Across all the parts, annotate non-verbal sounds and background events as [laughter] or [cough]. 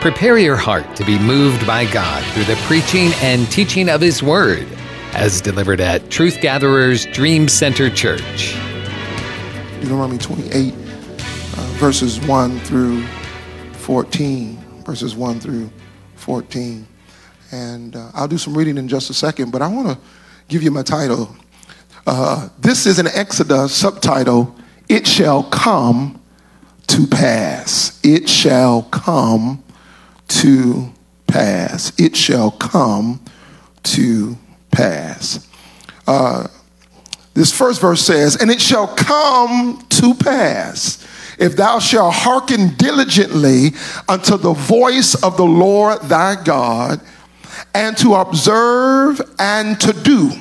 Prepare your heart to be moved by God through the preaching and teaching of His Word, as delivered at Truth Gatherers Dream Center Church. Deuteronomy 28, uh, verses 1 through 14. Verses 1 through 14. And uh, I'll do some reading in just a second, but I want to give you my title. Uh, this is an Exodus subtitle It Shall Come to Pass. It shall come to pass. It shall come to pass. Uh, this first verse says, And it shall come to pass if thou shalt hearken diligently unto the voice of the Lord thy God, and to observe and to do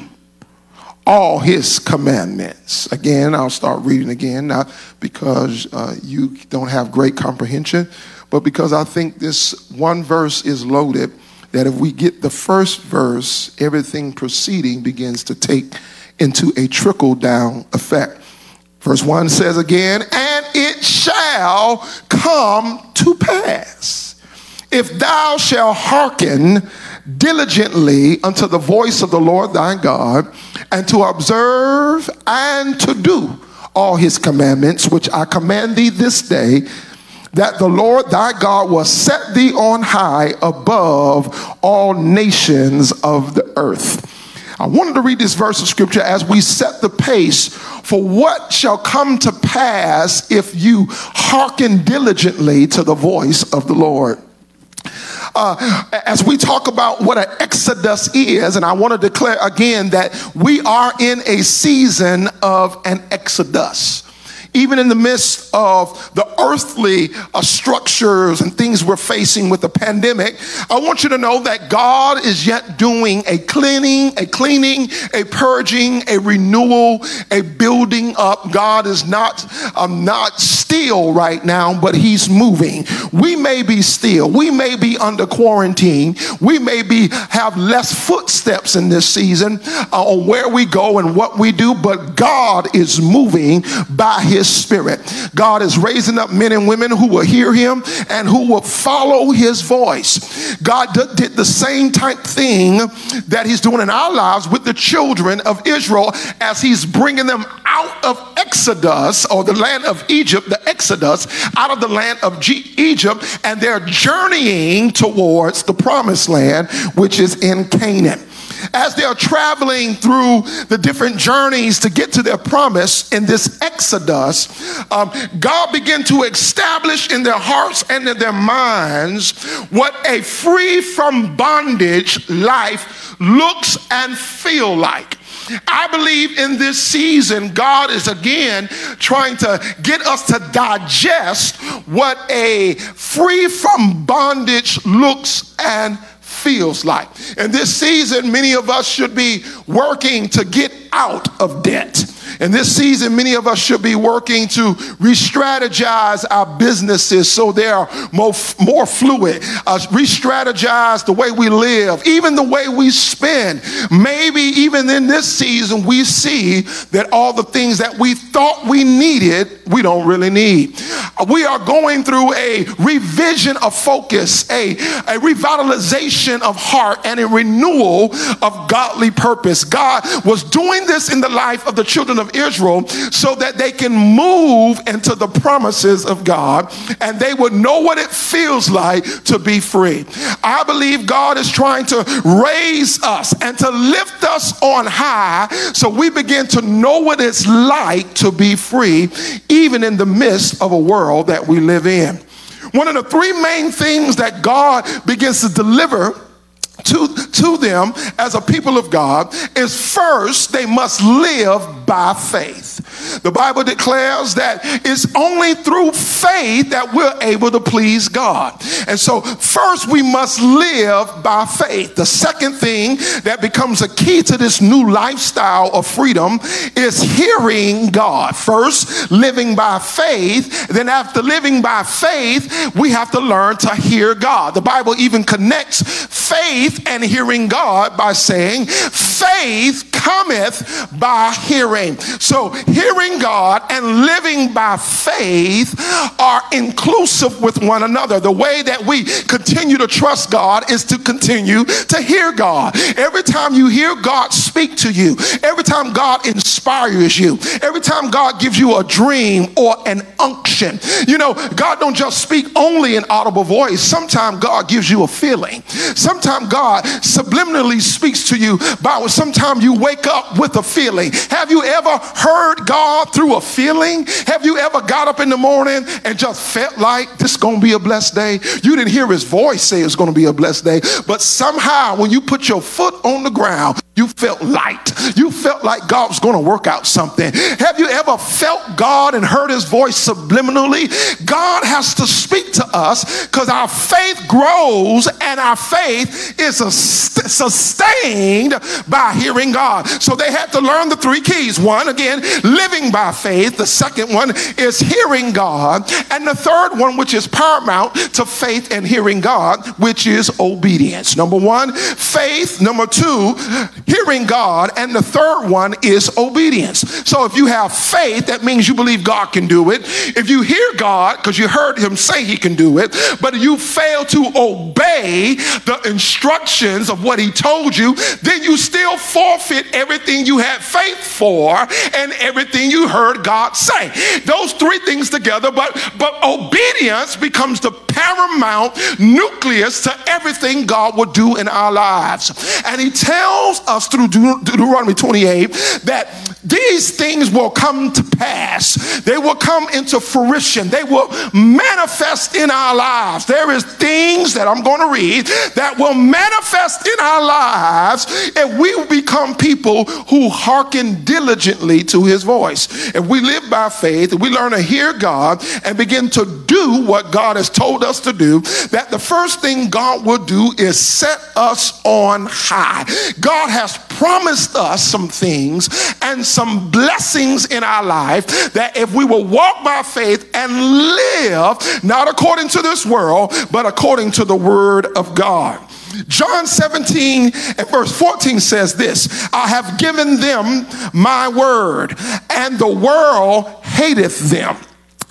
all his commandments. Again, I'll start reading again, not because uh, you don't have great comprehension, but because I think this one verse is loaded, that if we get the first verse, everything proceeding begins to take into a trickle down effect. Verse 1 says again, and it shall come to pass. If thou shalt hearken diligently unto the voice of the Lord thy God, and to observe and to do all his commandments, which I command thee this day, that the Lord thy God will set thee on high above all nations of the earth. I wanted to read this verse of scripture as we set the pace for what shall come to pass if you hearken diligently to the voice of the Lord. Uh, as we talk about what an exodus is, and I want to declare again that we are in a season of an exodus even in the midst of the earthly uh, structures and things we're facing with the pandemic, I want you to know that God is yet doing a cleaning, a cleaning, a purging, a renewal, a building up. God is not um, not still right now, but He's moving. We may be still. We may be under quarantine. We may be have less footsteps in this season uh, on where we go and what we do, but God is moving by His his spirit. God is raising up men and women who will hear him and who will follow his voice. God did the same type thing that he's doing in our lives with the children of Israel as he's bringing them out of Exodus or the land of Egypt, the Exodus, out of the land of G- Egypt, and they're journeying towards the promised land, which is in Canaan as they're traveling through the different journeys to get to their promise in this exodus, um, God began to establish in their hearts and in their minds what a free from bondage life looks and feel like. I believe in this season, God is again trying to get us to digest what a free from bondage looks and feels like. And this season, many of us should be working to get out of debt. In this season, many of us should be working to re strategize our businesses so they are more, more fluid, uh, re strategize the way we live, even the way we spend. Maybe even in this season, we see that all the things that we thought we needed, we don't really need. We are going through a revision of focus, a, a revitalization of heart, and a renewal of godly purpose. God was doing this in the life of the children of of Israel so that they can move into the promises of God and they would know what it feels like to be free. I believe God is trying to raise us and to lift us on high so we begin to know what it's like to be free, even in the midst of a world that we live in. One of the three main things that God begins to deliver to, to them as a people of God is first they must live by faith. The Bible declares that it's only through faith that we're able to please God. And so, first, we must live by faith. The second thing that becomes a key to this new lifestyle of freedom is hearing God. First, living by faith. Then, after living by faith, we have to learn to hear God. The Bible even connects faith and hearing God by saying, faith cometh by hearing. So, hearing God and living by faith are inclusive with one another. The way that we continue to trust God is to continue to hear God. Every time you hear God speak to you, every time God inspires you, every time God gives you a dream or an unction, you know, God don't just speak only in audible voice. Sometimes God gives you a feeling. Sometimes God subliminally speaks to you by sometimes you wake up with a feeling. Have you ever heard God through a feeling? Have you ever got up in the morning and just felt like this is going to be a blessed day? You didn't hear his voice say it's going to be a blessed day, but somehow when you put your foot on the ground, you felt light. You felt like God was going to work out something. Have you ever felt God and heard his voice subliminally? God has to speak to us because our faith grows and our faith is sustained by hearing God. So they had to learn the three keys. One, again, living by faith. The second one is hearing God. And the third one, which is paramount to faith and hearing God, which is obedience. Number one, faith. Number two, hearing God, and the third one is obedience. So if you have faith, that means you believe God can do it. If you hear God, because you heard him say he can do it, but you fail to obey the instructions of what he told you, then you still forfeit everything you had faith for and everything you heard God say. Those three things together, but but obedience becomes the paramount nucleus to everything God will do in our lives. And he tells us through Deuteronomy 28 that these things will come to pass. They will come into fruition. They will manifest in our lives. There is things that I'm going to read that will manifest in our lives if we become people who hearken diligently to his voice. If we live by faith, if we learn to hear God and begin to do what God has told us to do, that the first thing God will do is set us on high. God has promised us some things and some blessings in our life that if we will walk by faith and live not according to this world, but according to the word of God. John 17 and verse 14 says this I have given them my word, and the world hateth them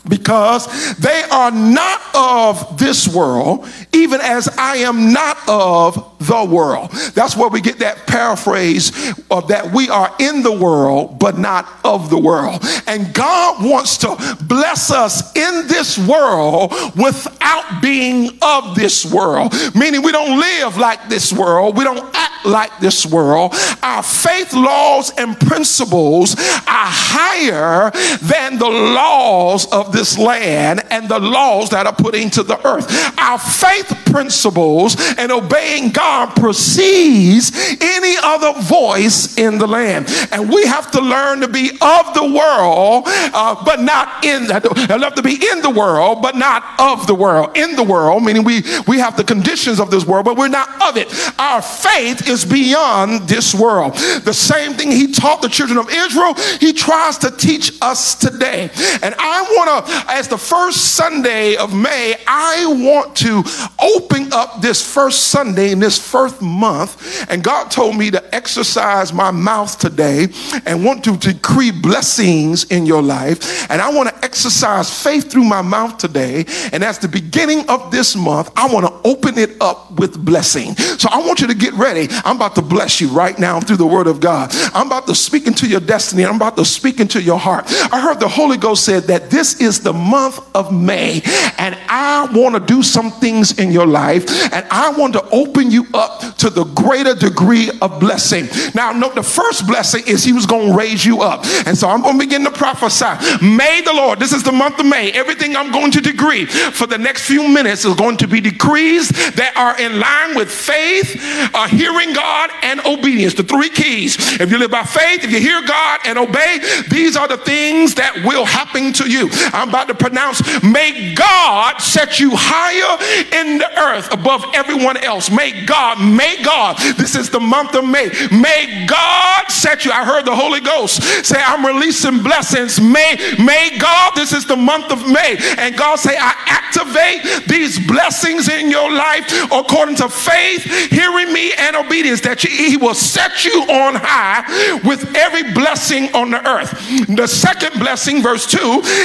because they are not of this world, even as I am not of the world. That's where we get that paraphrase of that we are in the world, but not of the world. And God wants to bless us in this world without being of this world, meaning we don't live like this world, we don't act like this world. Our faith laws and principles are higher than the laws of this land and the laws that are put into the earth. Our faith principles and obeying God precedes any other voice in the land. And we have to learn to be of the world, uh, but not in, I love to be in the world, but not of the world. In the world, meaning we, we have the conditions of this world, but we're not of it. Our faith is beyond this world. The same thing he taught the children of Israel, he tries to teach us today. And I want to, as the first Sunday of May, I want to open up this first Sunday in this first month, and God told me to exercise my mouth today and want to decree blessings in your life. And I want to exercise faith through my mouth today. And as the beginning of this month, I want to open it up with blessing. So I want you to get ready. I'm about to bless you right now through the word of God. I'm about to speak into your destiny. I'm about to speak into your heart. I heard the Holy Ghost said that this is the month of May, and I want to do some things in your life, and I want to open you up to the greater degree of blessing. Now, note the first blessing is He was going to raise you up. And so I'm going to begin to prophesy. May the Lord, this is the month of May, everything I'm going to decree for the next few minutes is going to be decrees that are in line with faith, uh, hearing God, and obedience. The three keys. If you live by faith, if you hear God and obey, these are the things that will happen to you. I'm about to pronounce, may God set you higher in the earth above everyone else. May God may God, this is the month of May, may God set you. I heard the Holy Ghost say, I'm releasing blessings. May, may God, this is the month of May. And God say, I activate these blessings in your life according to faith, hearing me, and obedience, that He will set you on high with every blessing on the earth. The second blessing, verse 2,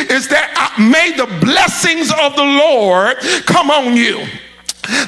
is that may the blessings of the Lord come on you.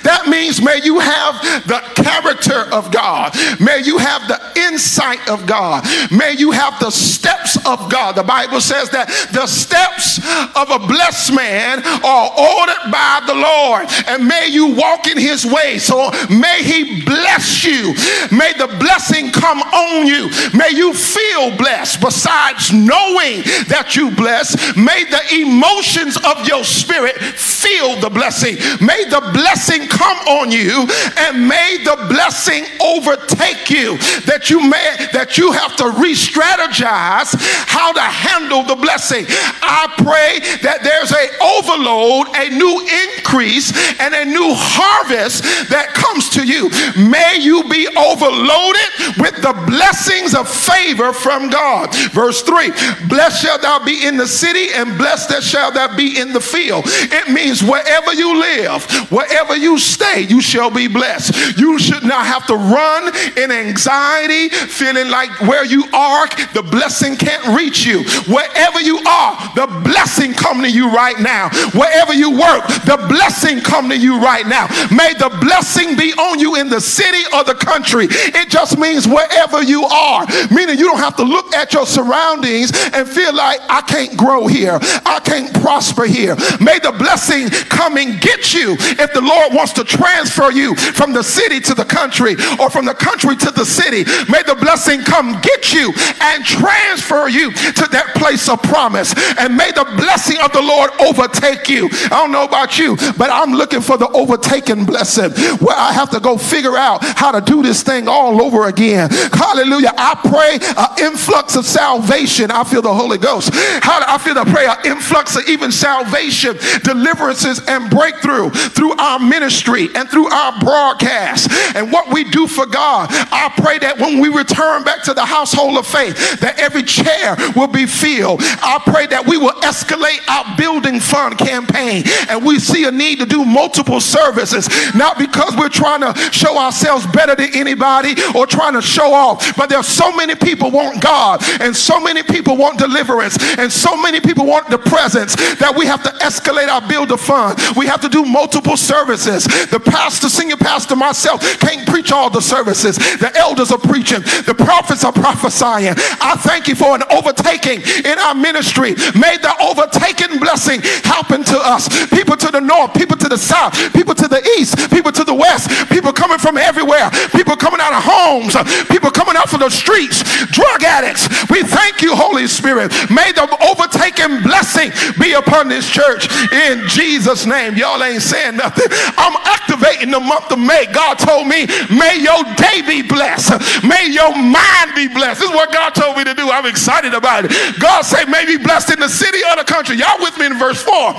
That means may you have the character of God. May you have the insight of God. May you have the steps of God. The Bible says that the steps of a blessed man are ordered by the Lord. And may you walk in his way. So may he bless you. May the blessing come on you. May you feel blessed. Besides knowing that you bless, may the emotions of your spirit feel the blessing. May the blessing blessing come on you and may the blessing overtake you. That you may that you have to re-strategize how to handle the blessing. I pray that there's a overload a new increase and a new harvest that comes to you. May you be overloaded with the blessings of favor from god. Verse 3 blessed shall thou be in the city and blessed shall thou be in the field. It means wherever you live wherever wherever you stay, you shall be blessed. You should not have to run in anxiety, feeling like where you are, the blessing can't reach you. Wherever you are, the blessing come to you right now. Wherever you work, the blessing come to you right now. May the blessing be on you in the city or the country. It just means wherever you are, meaning you don't have to look at your surroundings and feel like I can't grow here. I can't prosper here. May the blessing come and get you if the Lord Lord wants to transfer you from the city to the country or from the country to the city, may the blessing come get you and transfer you to that place of promise. And may the blessing of the Lord overtake you. I don't know about you, but I'm looking for the overtaken blessing where I have to go figure out how to do this thing all over again. Hallelujah. I pray an influx of salvation. I feel the Holy Ghost. How I feel the prayer influx of even salvation, deliverances, and breakthrough through our ministry and through our broadcast and what we do for God. I pray that when we return back to the household of faith, that every chair will be filled. I pray that we will escalate our building fund campaign and we see a need to do multiple services, not because we're trying to show ourselves better than anybody or trying to show off, but there's so many people want God and so many people want deliverance and so many people want the presence that we have to escalate our builder fund. We have to do multiple services services. The pastor, senior pastor, myself can't preach all the services. The elders are preaching, the prophets are prophesying. I thank you for an overtaking in our ministry. May the overtaking blessing happen to us. People to the north, people to the south, people to the east, people to the west, people coming from everywhere, people coming out of homes, people coming out from the streets, drug addicts. We thank you, Holy Spirit. May the overtaking blessing be upon this church in Jesus' name. Y'all ain't saying nothing. I'm activating the month of May. God told me, may your day be blessed. May your mind be blessed. This is what God told me to do. I'm excited about it. God said, may be blessed in the city or the country. Y'all with me in verse 4.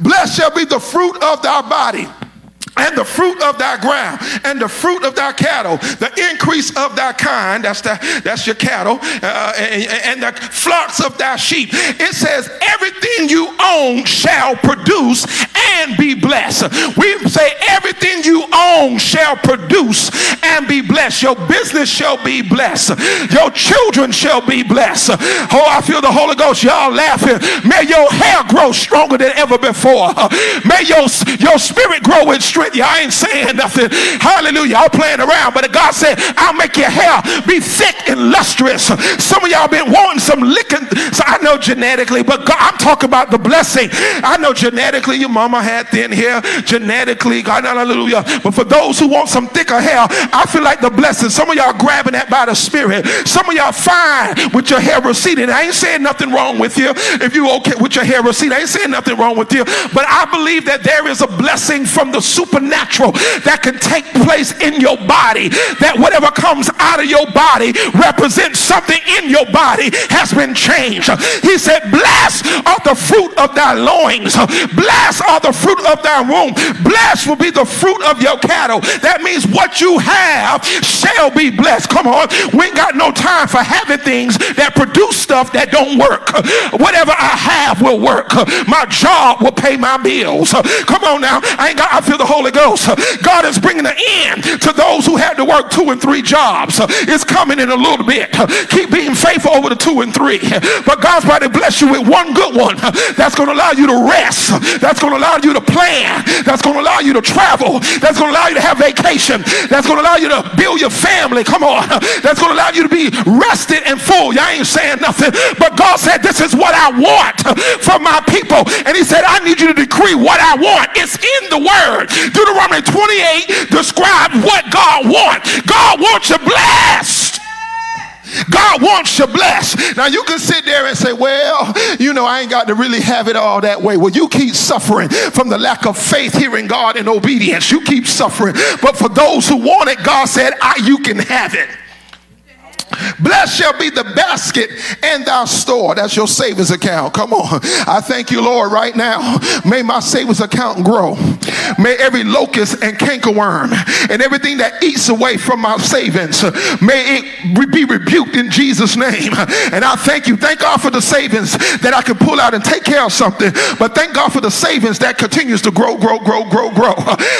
Blessed shall be the fruit of thy body and the fruit of thy ground, and the fruit of thy cattle, the increase of thy kind, that's the, that's your cattle, uh, and, and, the flocks of thy sheep. It says, everything you own shall produce and be blessed. We say, everything you own shall produce and be blessed. Your business shall be blessed. Your children shall be blessed. Oh, I feel the Holy Ghost. Y'all laughing. May your hair grow stronger than ever before. May your, your spirit grow in strength with you. I ain't saying nothing. Hallelujah. I'm playing around. But God said, I'll make your hair be thick and lustrous. Some of y'all been wanting some licking. So I know genetically, but God, I'm talking about the blessing. I know genetically your mama had thin hair. Genetically, God, hallelujah. But for those who want some thicker hair, I feel like the blessing. Some of y'all grabbing that by the spirit. Some of y'all fine with your hair receding. I ain't saying nothing wrong with you. If you okay with your hair receding, I ain't saying nothing wrong with you. But I believe that there is a blessing from the super supernatural that can take place in your body. That whatever comes out of your body represents something in your body has been changed. He said, Blessed are the fruit of thy loins, blessed are the fruit of thy womb. Blessed will be the fruit of your cattle. That means what you have shall be blessed. Come on. We ain't got no time for having things that produce stuff that don't work. Whatever I have will work. My job will pay my bills. Come on now. I ain't got, I feel the Holy Ghost. God is bringing an end to those who had to work two and three jobs. It's coming in a little bit. Keep being faithful over the two and three. But God's about to bless you with one good one that's going to allow you to rest. That's going to allow you to plan. That's going to allow you to travel. That's going to allow you to have vacation. That's going to allow you to build your family. Come on. That's going to allow you to be rested and full. Y'all ain't saying nothing. But God said, This is what I want from my people. And He said, I need you to decree what I want. It's in the word. Deuteronomy 28 describes what God wants. God wants you blessed. God wants you blessed. Now you can sit there and say, well, you know, I ain't got to really have it all that way. Well, you keep suffering from the lack of faith hearing God and obedience. You keep suffering. But for those who want it, God said, I, you can have it. Blessed shall be the basket and thy store. That's your savings account. Come on. I thank you, Lord, right now. May my savings account grow. May every locust and cankerworm and everything that eats away from my savings, may it be rebuked in Jesus' name. And I thank you. Thank God for the savings that I can pull out and take care of something. But thank God for the savings that continues to grow, grow, grow, grow, grow.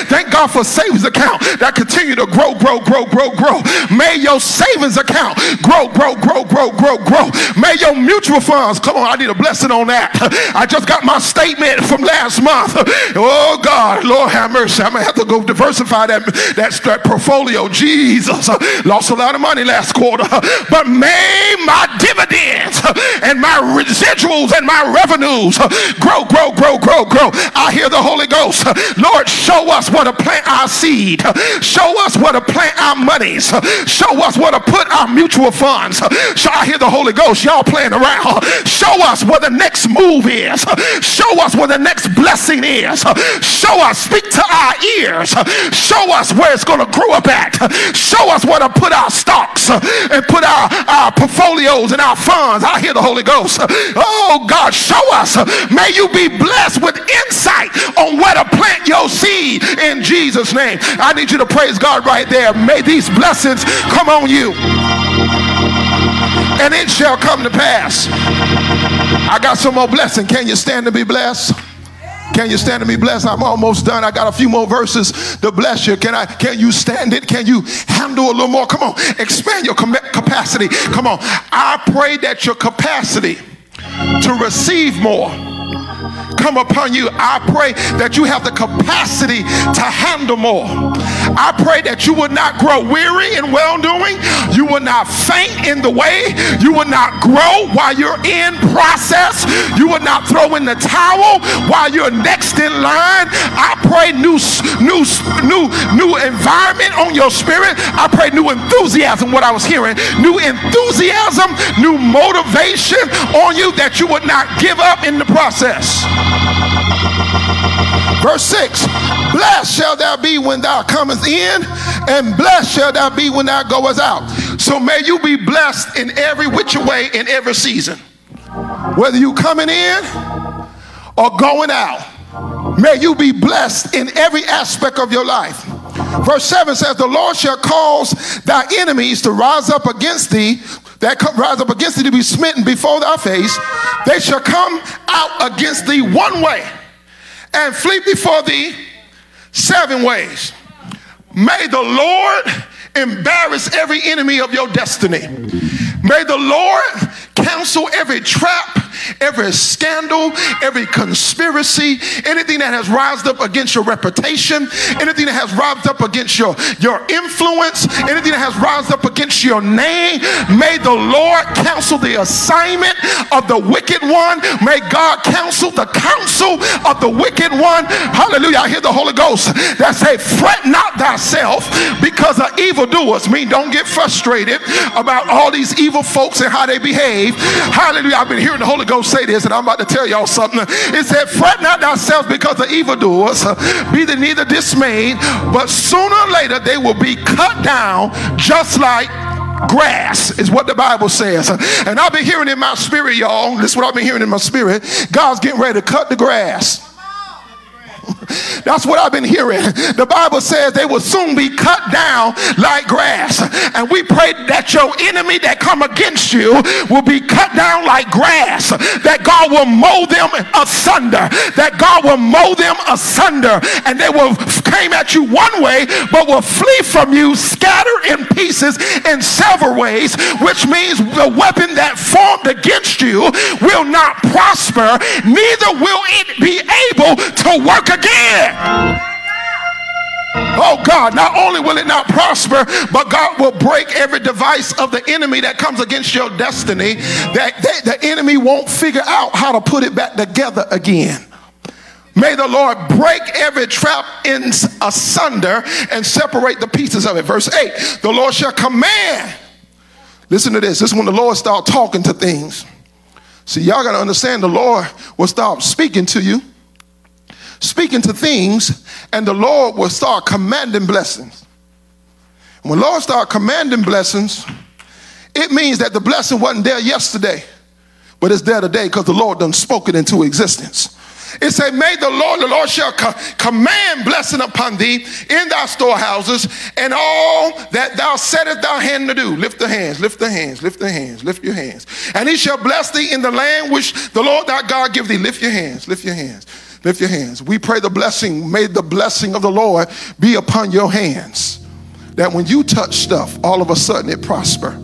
Thank God for savings account that continue to grow, grow, grow, grow, grow. May your savings account grow, grow, grow, grow, grow, grow. May your mutual funds, come on, I need a blessing on that. [laughs] I just got my statement from last month. [laughs] Oh God, Lord have mercy. I'm gonna have to go diversify that, that, that portfolio. Jesus, [laughs] lost a lot of money last quarter, but may my dividends and my residuals and my revenues grow, grow, grow, grow, grow. I hear the Holy Ghost. Lord, show us where to plant our seed. Show us where to plant our monies. Show us where to put our mutual funds. So I hear the Holy Ghost. Y'all playing around. Show us where the next move is. Show us where the next blessing is. Show us. Speak to our ears. Show us where it's going to grow up at. Show us where to put our stocks and put our, our portfolios and our funds. I hear the Holy Ghost. Oh God, show us. May you be blessed with insight on where to plant your seed in Jesus' name. I need you to praise God right there. May these blessings come on you and it shall come to pass. I got some more blessing. Can you stand to be blessed? Can you stand to be blessed? I'm almost done. I got a few more verses to bless you. Can I? Can you stand it? Can you handle a little more? Come on, expand your capacity. Come on. I pray that your capacity to receive more come upon you. I pray that you have the capacity to handle more. I pray that you would not grow weary in well doing. You will not faint in the way. You will not grow while you're in process. You will not throw in the towel while you're next in line. I pray new, new, new, new environment on your spirit. I pray new enthusiasm, what I was hearing, new enthusiasm, new motivation on you that you would not give up in the process. Verse 6 Blessed shall thou be when thou comest in, and blessed shall thou be when thou goest out. So may you be blessed in every which way in every season. Whether you coming in or going out, may you be blessed in every aspect of your life. Verse 7 says, The Lord shall cause thy enemies to rise up against thee that rise up against thee to be smitten before thy face, they shall come out against thee one way and flee before thee seven ways. May the Lord embarrass every enemy of your destiny. May the Lord cancel every trap every scandal, every conspiracy, anything that has rised up against your reputation, anything that has rised up against your, your influence, anything that has rised up against your name, may the Lord counsel the assignment of the wicked one. May God counsel the counsel of the wicked one. Hallelujah. I hear the Holy Ghost that say, fret not thyself because of evildoers. Mean don't get frustrated about all these evil folks and how they behave. Hallelujah. I've been hearing the Holy Ghost Ghost say this, and I'm about to tell y'all something. It said, Fret not thyself because of evildoers, uh, be they neither dismayed, but sooner or later they will be cut down just like grass is what the Bible says. And I've been hearing in my spirit, y'all. This is what I've been hearing in my spirit. God's getting ready to cut the grass. That's what I've been hearing. The Bible says they will soon be cut down like grass. And we pray that your enemy that come against you will be cut down like grass. That God will mow them asunder. That God will mow them asunder. And they will came at you one way, but will flee from you scattered in pieces in several ways, which means the weapon that formed against you will not prosper, neither will it be able to work again. Oh God, not only will it not prosper, but God will break every device of the enemy that comes against your destiny, that they, the enemy won't figure out how to put it back together again. May the Lord break every trap in asunder and separate the pieces of it. Verse 8 The Lord shall command. Listen to this. This is when the Lord start talking to things. See, y'all got to understand the Lord will start speaking to you, speaking to things, and the Lord will start commanding blessings. When Lord start commanding blessings, it means that the blessing wasn't there yesterday, but it's there today because the Lord done spoke it into existence. It said, May the Lord, the Lord shall co- command blessing upon thee in thy storehouses and all that thou settest thy hand to do. Lift the hands, lift the hands, lift the hands, lift your hands. And he shall bless thee in the land which the Lord thy God give thee. Lift your hands, lift your hands, lift your hands. We pray the blessing, may the blessing of the Lord be upon your hands. That when you touch stuff, all of a sudden it prosper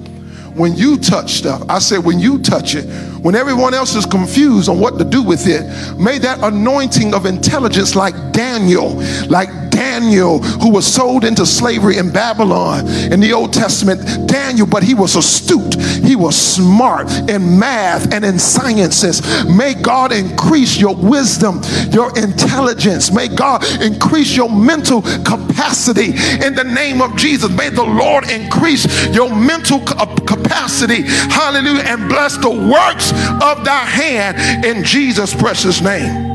when you touch stuff. I said, when you touch it, when everyone else is confused on what to do with it, may that anointing of intelligence, like Daniel, like Daniel, who was sold into slavery in Babylon in the Old Testament, Daniel, but he was astute, he was smart in math and in sciences. May God increase your wisdom, your intelligence. May God increase your mental capacity in the name of Jesus. May the Lord increase your mental uh, capacity. Hallelujah. And bless the works of thy hand in Jesus' precious name.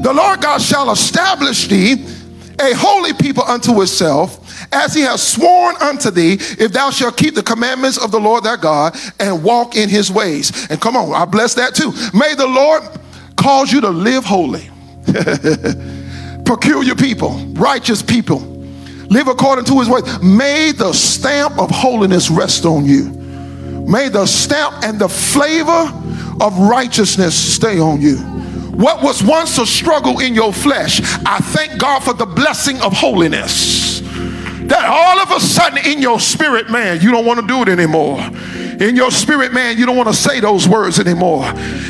The Lord God shall establish thee a holy people unto itself, as he has sworn unto thee, if thou shalt keep the commandments of the Lord thy God and walk in his ways. And come on, I bless that too. May the Lord cause you to live holy. [laughs] Peculiar people, righteous people, live according to his ways. May the stamp of holiness rest on you. May the stamp and the flavor of righteousness stay on you. What was once a struggle in your flesh, I thank God for the blessing of holiness. That all of a sudden in your spirit, man, you don't want to do it anymore. In your spirit, man, you don't want to say those words anymore.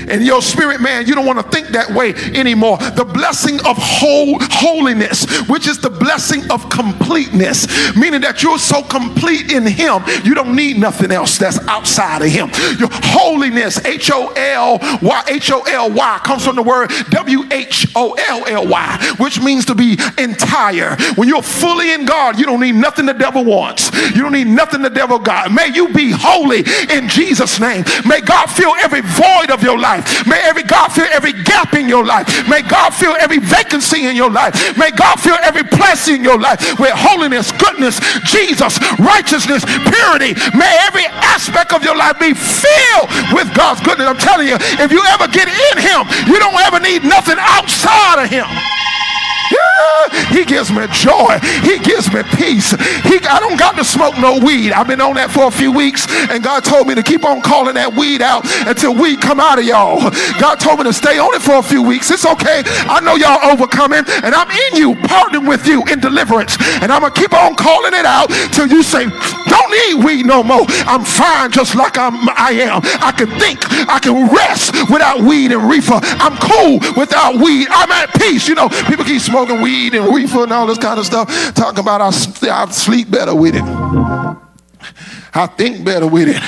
In your spirit, man, you don't want to think that way anymore. The blessing of whole holiness, which is the blessing of completeness, meaning that you're so complete in Him, you don't need nothing else that's outside of Him. Your holiness, H O L Y, H O L Y, comes from the word W H O L L Y, which means to be entire. When you're fully in God, you don't need nothing the devil wants. You don't need nothing the devil got. May you be holy in Jesus' name. May God fill every void of your life. May every God fill every gap in your life. May God fill every vacancy in your life. May God fill every place in your life with holiness, goodness, Jesus, righteousness, purity. May every aspect of your life be filled with God's goodness. I'm telling you, if you ever get in Him, you don't ever need nothing outside of Him. He gives me joy. He gives me peace. He, I don't got to smoke no weed. I've been on that for a few weeks, and God told me to keep on calling that weed out until weed come out of y'all. God told me to stay on it for a few weeks. It's okay. I know y'all overcoming, and I'm in you, partnering with you in deliverance. And I'm gonna keep on calling it out till you say, "Don't need weed no more. I'm fine, just like I'm. I am. I can think. I can rest without weed and reefer. I'm cool without weed. I'm at peace. You know, people keep smoking smoking weed and reefer and all this kind of stuff, talking about I, I sleep better with it. I think better with it.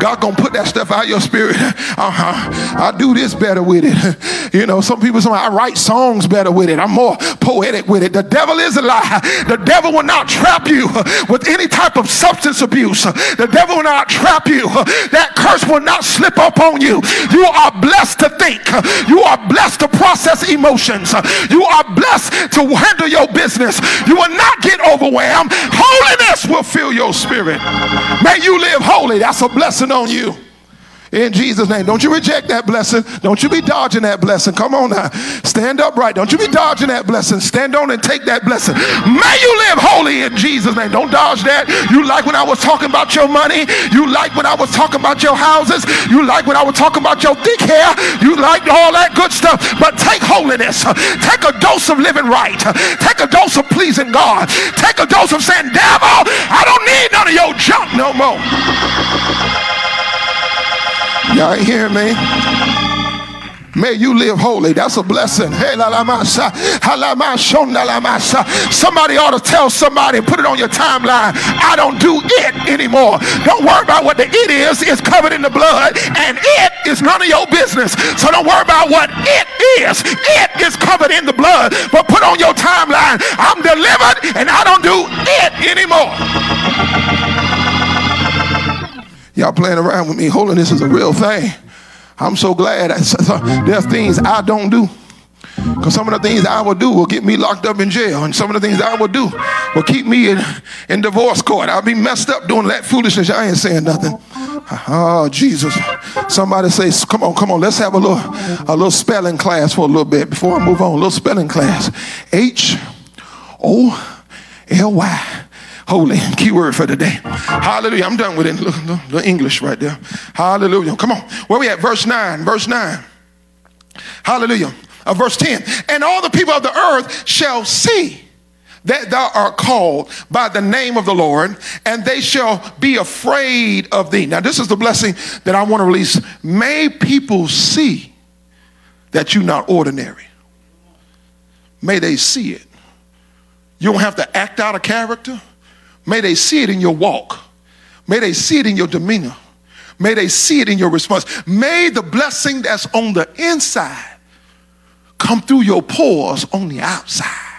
God gonna put that stuff out your spirit. Uh-huh. I do this better with it. You know, some people say I write songs better with it. I'm more poetic with it. The devil is a lie. The devil will not trap you with any type of substance abuse. The devil will not trap you. That curse will not slip up on you. You are blessed to think. You are blessed to process emotions. You are blessed to handle your business. You will not get overwhelmed. Holiness will fill your spirit. May you live holy. That's a blessing on you. In Jesus' name. Don't you reject that blessing. Don't you be dodging that blessing. Come on now. Stand upright. Don't you be dodging that blessing. Stand on and take that blessing. May you live holy in Jesus' name. Don't dodge that. You like when I was talking about your money. You like when I was talking about your houses. You like when I was talking about your thick hair. You like all that good stuff. But take holiness. Take a dose of living right. Take a dose of pleasing God. Take a dose of saying, devil, I don't need none of your junk no more. Y'all hear me? May you live holy. That's a blessing. Hey, la la masha, la masha. Somebody ought to tell somebody, put it on your timeline. I don't do it anymore. Don't worry about what the it is. It's covered in the blood, and it is none of your business. So don't worry about what it is. It is covered in the blood. But put on your timeline, I'm delivered, and I don't do it anymore. Y'all playing around with me. Holiness is a real thing. I'm so glad [laughs] there's things I don't do. Because some of the things I will do will get me locked up in jail. And some of the things I will do will keep me in, in divorce court. I'll be messed up doing that foolishness. I ain't saying nothing. Oh, Jesus. Somebody say, come on, come on. Let's have a little, a little spelling class for a little bit before I move on. A little spelling class. H O L Y holy. [laughs] Keyword for today. Hallelujah. I'm done with it. Look, The English right there. Hallelujah. Come on. Where we at? Verse 9. Verse 9. Hallelujah. Uh, verse 10. And all the people of the earth shall see that thou art called by the name of the Lord, and they shall be afraid of thee. Now, this is the blessing that I want to release. May people see that you're not ordinary. May they see it. You don't have to act out a character. May they see it in your walk. May they see it in your demeanor. May they see it in your response. May the blessing that's on the inside come through your pores on the outside.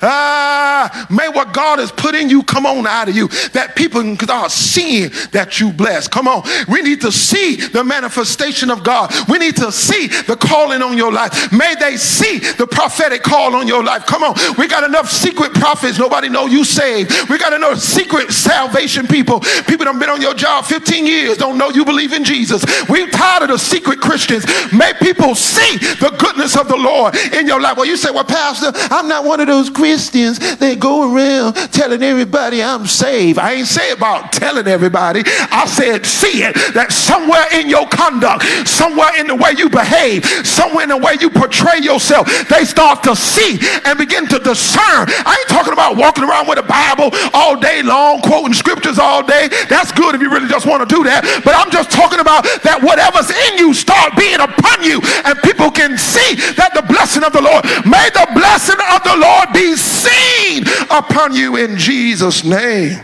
Ah, may what God has put in you come on out of you. That people start seeing that you bless. Come on. We need to see the manifestation of God. We need to see the calling on your life. May they see the prophetic call on your life. Come on. We got enough secret prophets. Nobody know you saved. We got enough secret salvation people. People that have been on your job 15 years don't know you believe in Jesus. We tired of the secret Christians. May people see the goodness of the Lord in your life. Well, you say, well, Pastor, I'm not one of those Christians Christians, they go around telling everybody I'm saved. I ain't say about telling everybody. I said see it that somewhere in your conduct, somewhere in the way you behave, somewhere in the way you portray yourself, they start to see and begin to discern. I ain't talking about walking around with a Bible all day long, quoting scriptures all day. That's good if you really just want to do that. But I'm just talking about that whatever's in you start being upon you and people can see that the blessing of the Lord, may the blessing of the Lord be seen upon you in Jesus' name.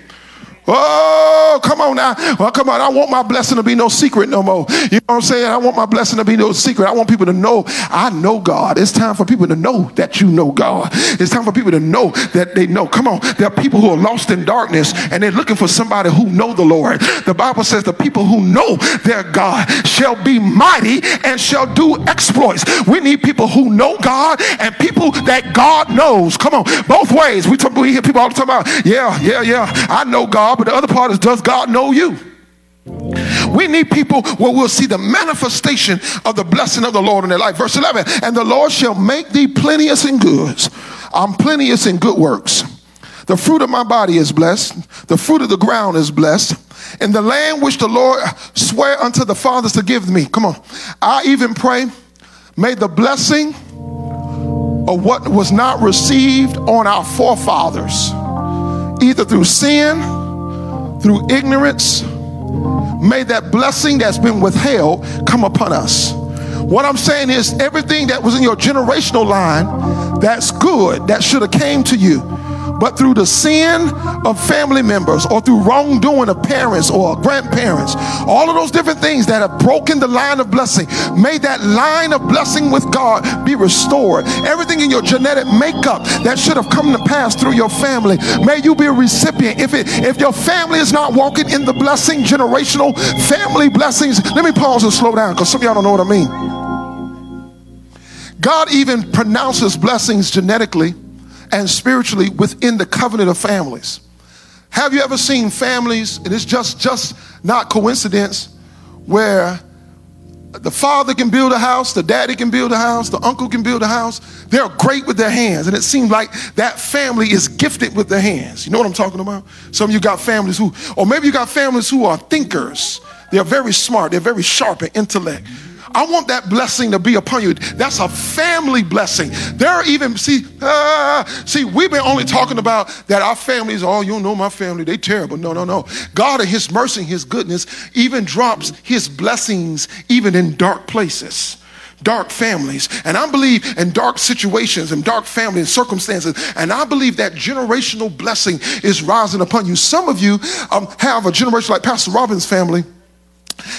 Oh, come on now. Well, come on. I want my blessing to be no secret no more. You know what I'm saying? I want my blessing to be no secret. I want people to know I know God. It's time for people to know that you know God. It's time for people to know that they know. Come on. There are people who are lost in darkness and they're looking for somebody who know the Lord. The Bible says the people who know their God shall be mighty and shall do exploits. We need people who know God and people that God knows. Come on. Both ways. We, talk, we hear people all the time about, yeah, yeah, yeah. I know God God, but the other part is, does God know you? We need people where we'll see the manifestation of the blessing of the Lord in their life. Verse 11, and the Lord shall make thee plenteous in goods. I'm plenteous in good works. The fruit of my body is blessed. The fruit of the ground is blessed. In the land which the Lord swear unto the fathers to give me. Come on. I even pray, may the blessing of what was not received on our forefathers, either through sin, through ignorance, may that blessing that's been withheld come upon us. What I'm saying is everything that was in your generational line that's good, that should have came to you but through the sin of family members or through wrongdoing of parents or grandparents, all of those different things that have broken the line of blessing, may that line of blessing with God be restored. Everything in your genetic makeup that should have come to pass through your family, may you be a recipient. If it if your family is not walking in the blessing, generational family blessings, let me pause and slow down because some of y'all don't know what I mean. God even pronounces blessings genetically and spiritually within the covenant of families. Have you ever seen families, and it's just, just not coincidence, where the father can build a house, the daddy can build a house, the uncle can build a house. They're great with their hands. And it seems like that family is gifted with their hands. You know what I'm talking about? Some of you got families who, or maybe you got families who are thinkers. They're very smart, they're very sharp in intellect. I want that blessing to be upon you. That's a family blessing. There are even, see, uh, see, we've been only talking about that our families, oh, you know my family, they terrible. No, no, no. God in his mercy and his goodness even drops his blessings even in dark places dark families. And I believe in dark situations and dark family and circumstances. And I believe that generational blessing is rising upon you. Some of you um, have a generation like Pastor Robin's family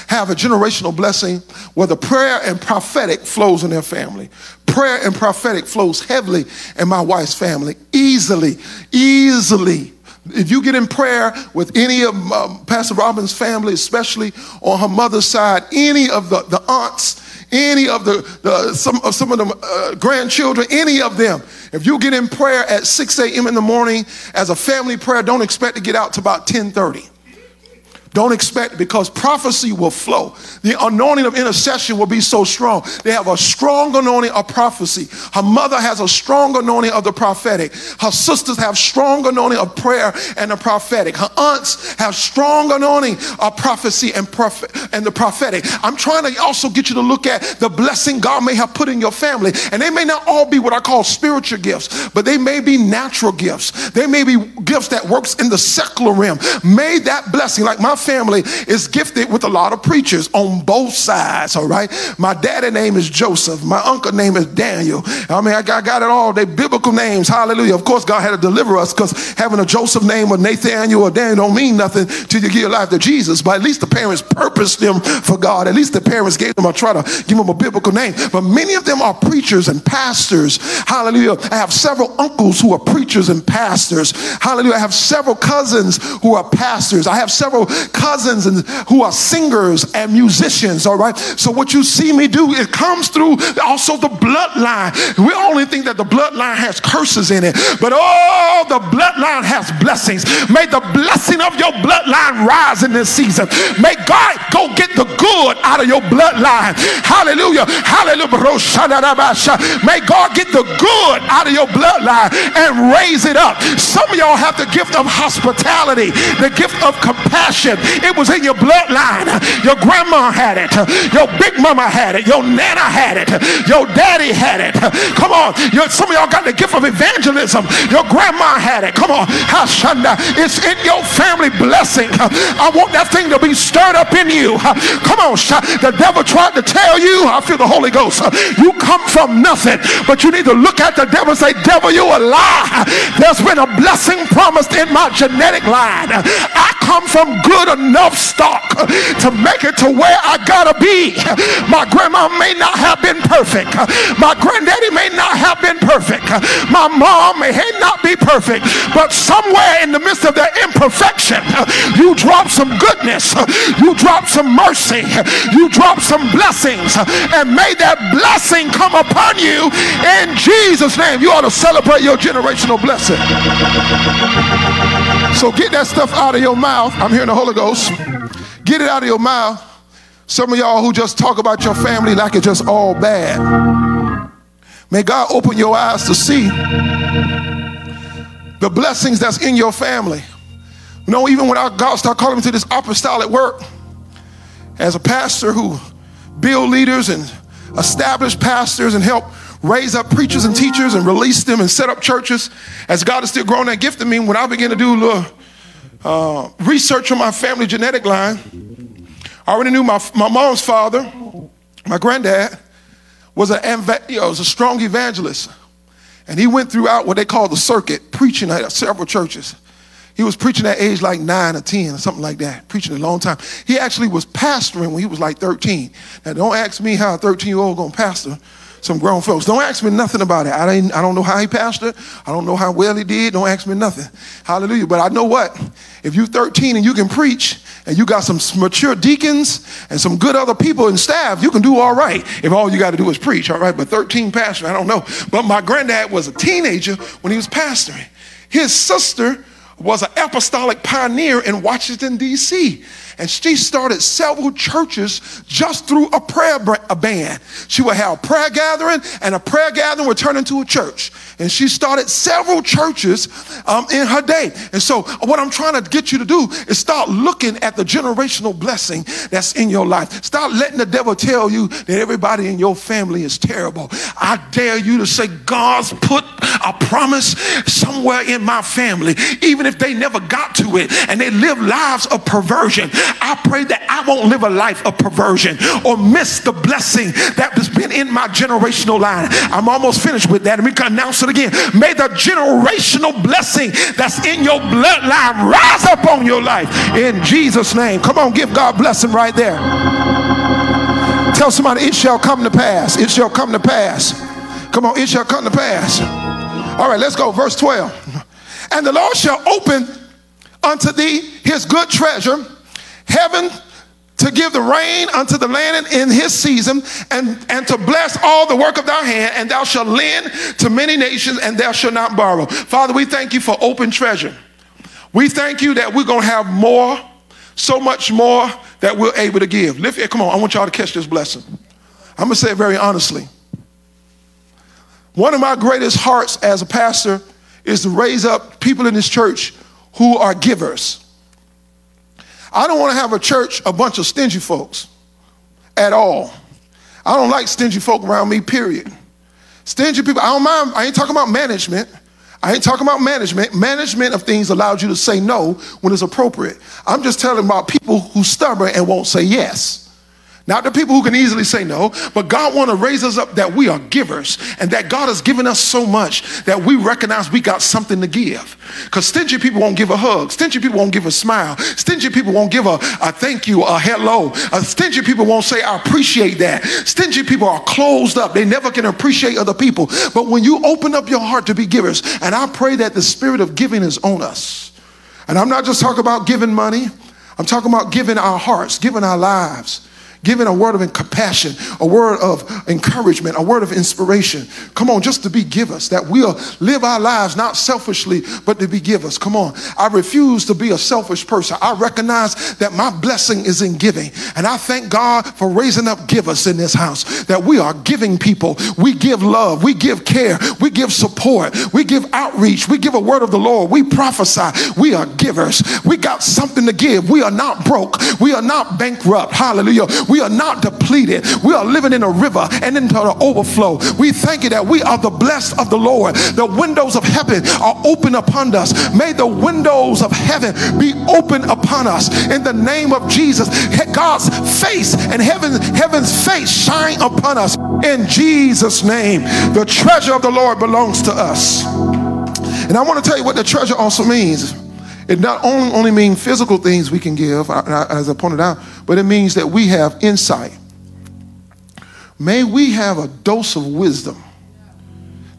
have a generational blessing where the prayer and prophetic flows in their family. Prayer and prophetic flows heavily in my wife's family, easily, easily. If you get in prayer with any of um, Pastor Robin's family, especially on her mother's side, any of the, the aunts, any of the, the some of some of the uh, grandchildren, any of them. If you get in prayer at 6 a.m. in the morning as a family prayer, don't expect to get out to about 10:30. Don't expect because prophecy will flow. The anointing of intercession will be so strong. They have a strong anointing of prophecy. Her mother has a strong anointing of the prophetic. Her sisters have strong anointing of prayer and the prophetic. Her aunts have strong anointing of prophecy and prophet and the prophetic. I'm trying to also get you to look at the blessing God may have put in your family. And they may not all be what I call spiritual gifts, but they may be natural gifts. They may be gifts that works in the secular realm. May that blessing, like my family is gifted with a lot of preachers on both sides, all right? My daddy name is Joseph. My uncle name is Daniel. I mean, I got, got it all. They biblical names. Hallelujah. Of course, God had to deliver us because having a Joseph name or Nathaniel or Daniel don't mean nothing till you give your life to Jesus. But at least the parents purposed them for God. At least the parents gave them a try to give them a biblical name. But many of them are preachers and pastors. Hallelujah. I have several uncles who are preachers and pastors. Hallelujah. I have several cousins who are pastors. I have several cousins and who are singers and musicians, all right? So what you see me do, it comes through also the bloodline. We only think that the bloodline has curses in it, but oh, the bloodline has blessings. May the blessing of your bloodline rise in this season. May God go get the good out of your bloodline. Hallelujah. Hallelujah. May God get the good out of your bloodline and raise it up. Some of y'all have the gift of hospitality, the gift of compassion. It was in your bloodline. Your grandma had it. Your big mama had it. Your nana had it. Your daddy had it. Come on. Your, some of y'all got the gift of evangelism. Your grandma had it. Come on. Hashanda. It's in your family blessing. I want that thing to be stirred up in you. Come on. The devil tried to tell you, I feel the Holy Ghost. You come from nothing, but you need to look at the devil and say, devil, you a lie. There's been a blessing promised in my genetic line. I come from good enough stock to make it to where I gotta be. My grandma may not have been perfect. My granddaddy may not have been perfect. My mom may not be perfect. But somewhere in the midst of their imperfection, you drop some goodness. You drop some mercy. You drop some blessings. And may that blessing come upon you in Jesus' name. You ought to celebrate your generational blessing. So get that stuff out of your mouth. I'm hearing the Holy Ghost. Get it out of your mouth. Some of y'all who just talk about your family like it's just all bad. May God open your eyes to see the blessings that's in your family. You know, even when God start calling me to this apostolic work, as a pastor who build leaders and establish pastors and help raise up preachers and teachers and release them and set up churches, as God is still growing that gift in me, when I begin to do little uh, research on my family genetic line, I already knew my, my mom's father, my granddad, was, a, you know, was a strong evangelist. And he went throughout what they call the circuit, preaching at several churches. He was preaching at age like nine or 10 or something like that, preaching a long time. He actually was pastoring when he was like 13. Now, don't ask me how a 13 year old gonna pastor some grown folks. Don't ask me nothing about it. I, didn't, I don't know how he pastored. I don't know how well he did. Don't ask me nothing. Hallelujah. But I know what? If you're 13 and you can preach and you got some mature deacons and some good other people and staff, you can do all right if all you got to do is preach, all right? But 13 pastor, I don't know. But my granddad was a teenager when he was pastoring. His sister was an apostolic pioneer in Washington, D.C. and she started several churches just through a prayer band. She would have a prayer gathering, and a prayer gathering would turn into a church. And she started several churches um, in her day. And so, what I'm trying to get you to do is start looking at the generational blessing that's in your life. Stop letting the devil tell you that everybody in your family is terrible. I dare you to say, God's put a promise somewhere in my family, even if they never got to it and they live lives of perversion. I pray that I won't live a life of perversion or miss the blessing that has been in my generational line. I'm almost finished with that. Let me announce it again. May the generational blessing that's in your bloodline rise up on your life in Jesus' name. Come on, give God blessing right there. Tell somebody, it shall come to pass. It shall come to pass. Come on, it shall come to pass. All right, let's go. Verse 12. And the Lord shall open unto thee his good treasure, heaven to give the rain unto the land in his season, and, and to bless all the work of thy hand, and thou shalt lend to many nations, and thou shalt not borrow. Father, we thank you for open treasure. We thank you that we're going to have more, so much more that we're able to give. Lift come on, I want y'all to catch this blessing. I'm going to say it very honestly. One of my greatest hearts as a pastor is to raise up people in this church who are givers. I don't want to have a church, a bunch of stingy folks at all. I don't like stingy folk around me, period. Stingy people, I don't mind, I ain't talking about management. I ain't talking about management. Management of things allows you to say no when it's appropriate. I'm just telling about people who stubborn and won't say yes. Not the people who can easily say no, but God want to raise us up that we are givers and that God has given us so much that we recognize we got something to give. Because stingy people won't give a hug. Stingy people won't give a smile. Stingy people won't give a, a thank you, a hello. A stingy people won't say, I appreciate that. Stingy people are closed up. They never can appreciate other people. But when you open up your heart to be givers, and I pray that the spirit of giving is on us. And I'm not just talking about giving money. I'm talking about giving our hearts, giving our lives giving a word of compassion, a word of encouragement, a word of inspiration. Come on, just to be givers, that we'll live our lives not selfishly, but to be givers. Come on. I refuse to be a selfish person. I recognize that my blessing is in giving. And I thank God for raising up givers in this house, that we are giving people. We give love, we give care, we give support, we give outreach, we give a word of the Lord, we prophesy. We are givers. We got something to give. We are not broke, we are not bankrupt. Hallelujah. We we are not depleted. We are living in a river and into the overflow. We thank you that we are the blessed of the Lord. The windows of heaven are open upon us. May the windows of heaven be open upon us in the name of Jesus. God's face and heaven, heaven's face shine upon us in Jesus' name. The treasure of the Lord belongs to us. And I want to tell you what the treasure also means. It not only, only means physical things we can give, as I pointed out, but it means that we have insight. May we have a dose of wisdom.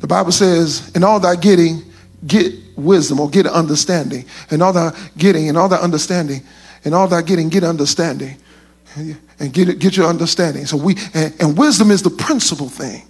The Bible says, in all thy getting, get wisdom or get understanding. And all thy getting, and all thy understanding, and all thy getting, get understanding. And get, get your understanding. So we, and, and wisdom is the principal thing.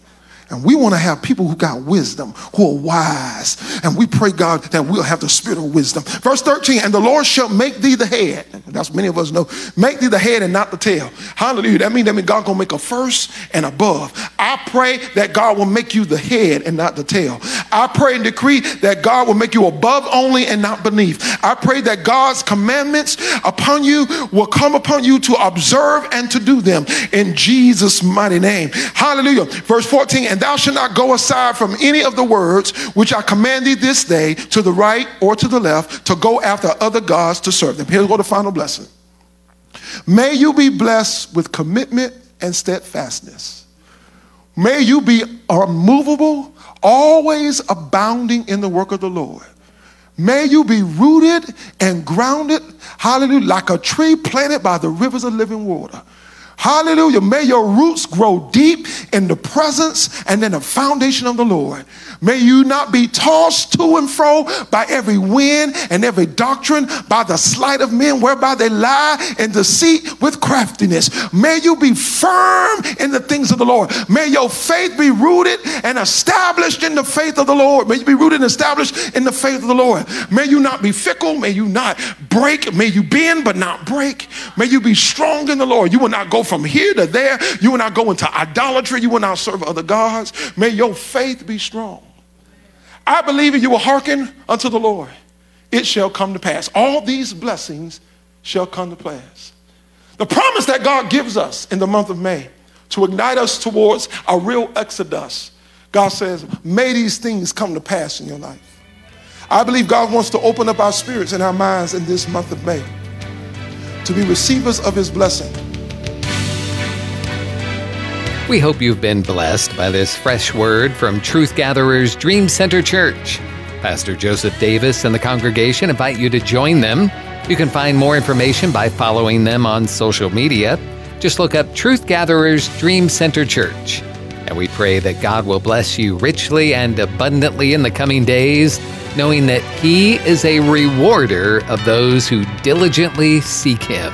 And we want to have people who got wisdom, who are wise. And we pray, God, that we'll have the spirit of wisdom. Verse 13, and the Lord shall make thee the head. That's many of us know. Make thee the head and not the tail. Hallelujah. That means that means God gonna make a first and above. I pray that God will make you the head and not the tail. I pray and decree that God will make you above only and not beneath. I pray that God's commandments upon you will come upon you to observe and to do them in Jesus' mighty name. Hallelujah. Verse 14, and thou shalt not go aside from any of the words which I command thee this day to the right or to the left to go after other gods to serve them. Here's what the final blessing. May you be blessed with commitment and steadfastness. May you be unmovable, always abounding in the work of the Lord. May you be rooted and grounded, hallelujah, like a tree planted by the rivers of living water Hallelujah. May your roots grow deep in the presence and in the foundation of the Lord. May you not be tossed to and fro by every wind and every doctrine, by the sleight of men whereby they lie and deceit with craftiness. May you be firm in the things of the Lord. May your faith be rooted and established in the faith of the Lord. May you be rooted and established in the faith of the Lord. May you not be fickle. May you not break. May you bend but not break. May you be strong in the Lord. You will not go from here to there. You will not go into idolatry. You will not serve other gods. May your faith be strong. I believe if you will hearken unto the Lord, it shall come to pass. All these blessings shall come to pass. The promise that God gives us in the month of May to ignite us towards a real exodus, God says, may these things come to pass in your life. I believe God wants to open up our spirits and our minds in this month of May to be receivers of his blessing. We hope you've been blessed by this fresh word from Truth Gatherers Dream Center Church. Pastor Joseph Davis and the congregation invite you to join them. You can find more information by following them on social media. Just look up Truth Gatherers Dream Center Church. And we pray that God will bless you richly and abundantly in the coming days, knowing that He is a rewarder of those who diligently seek Him.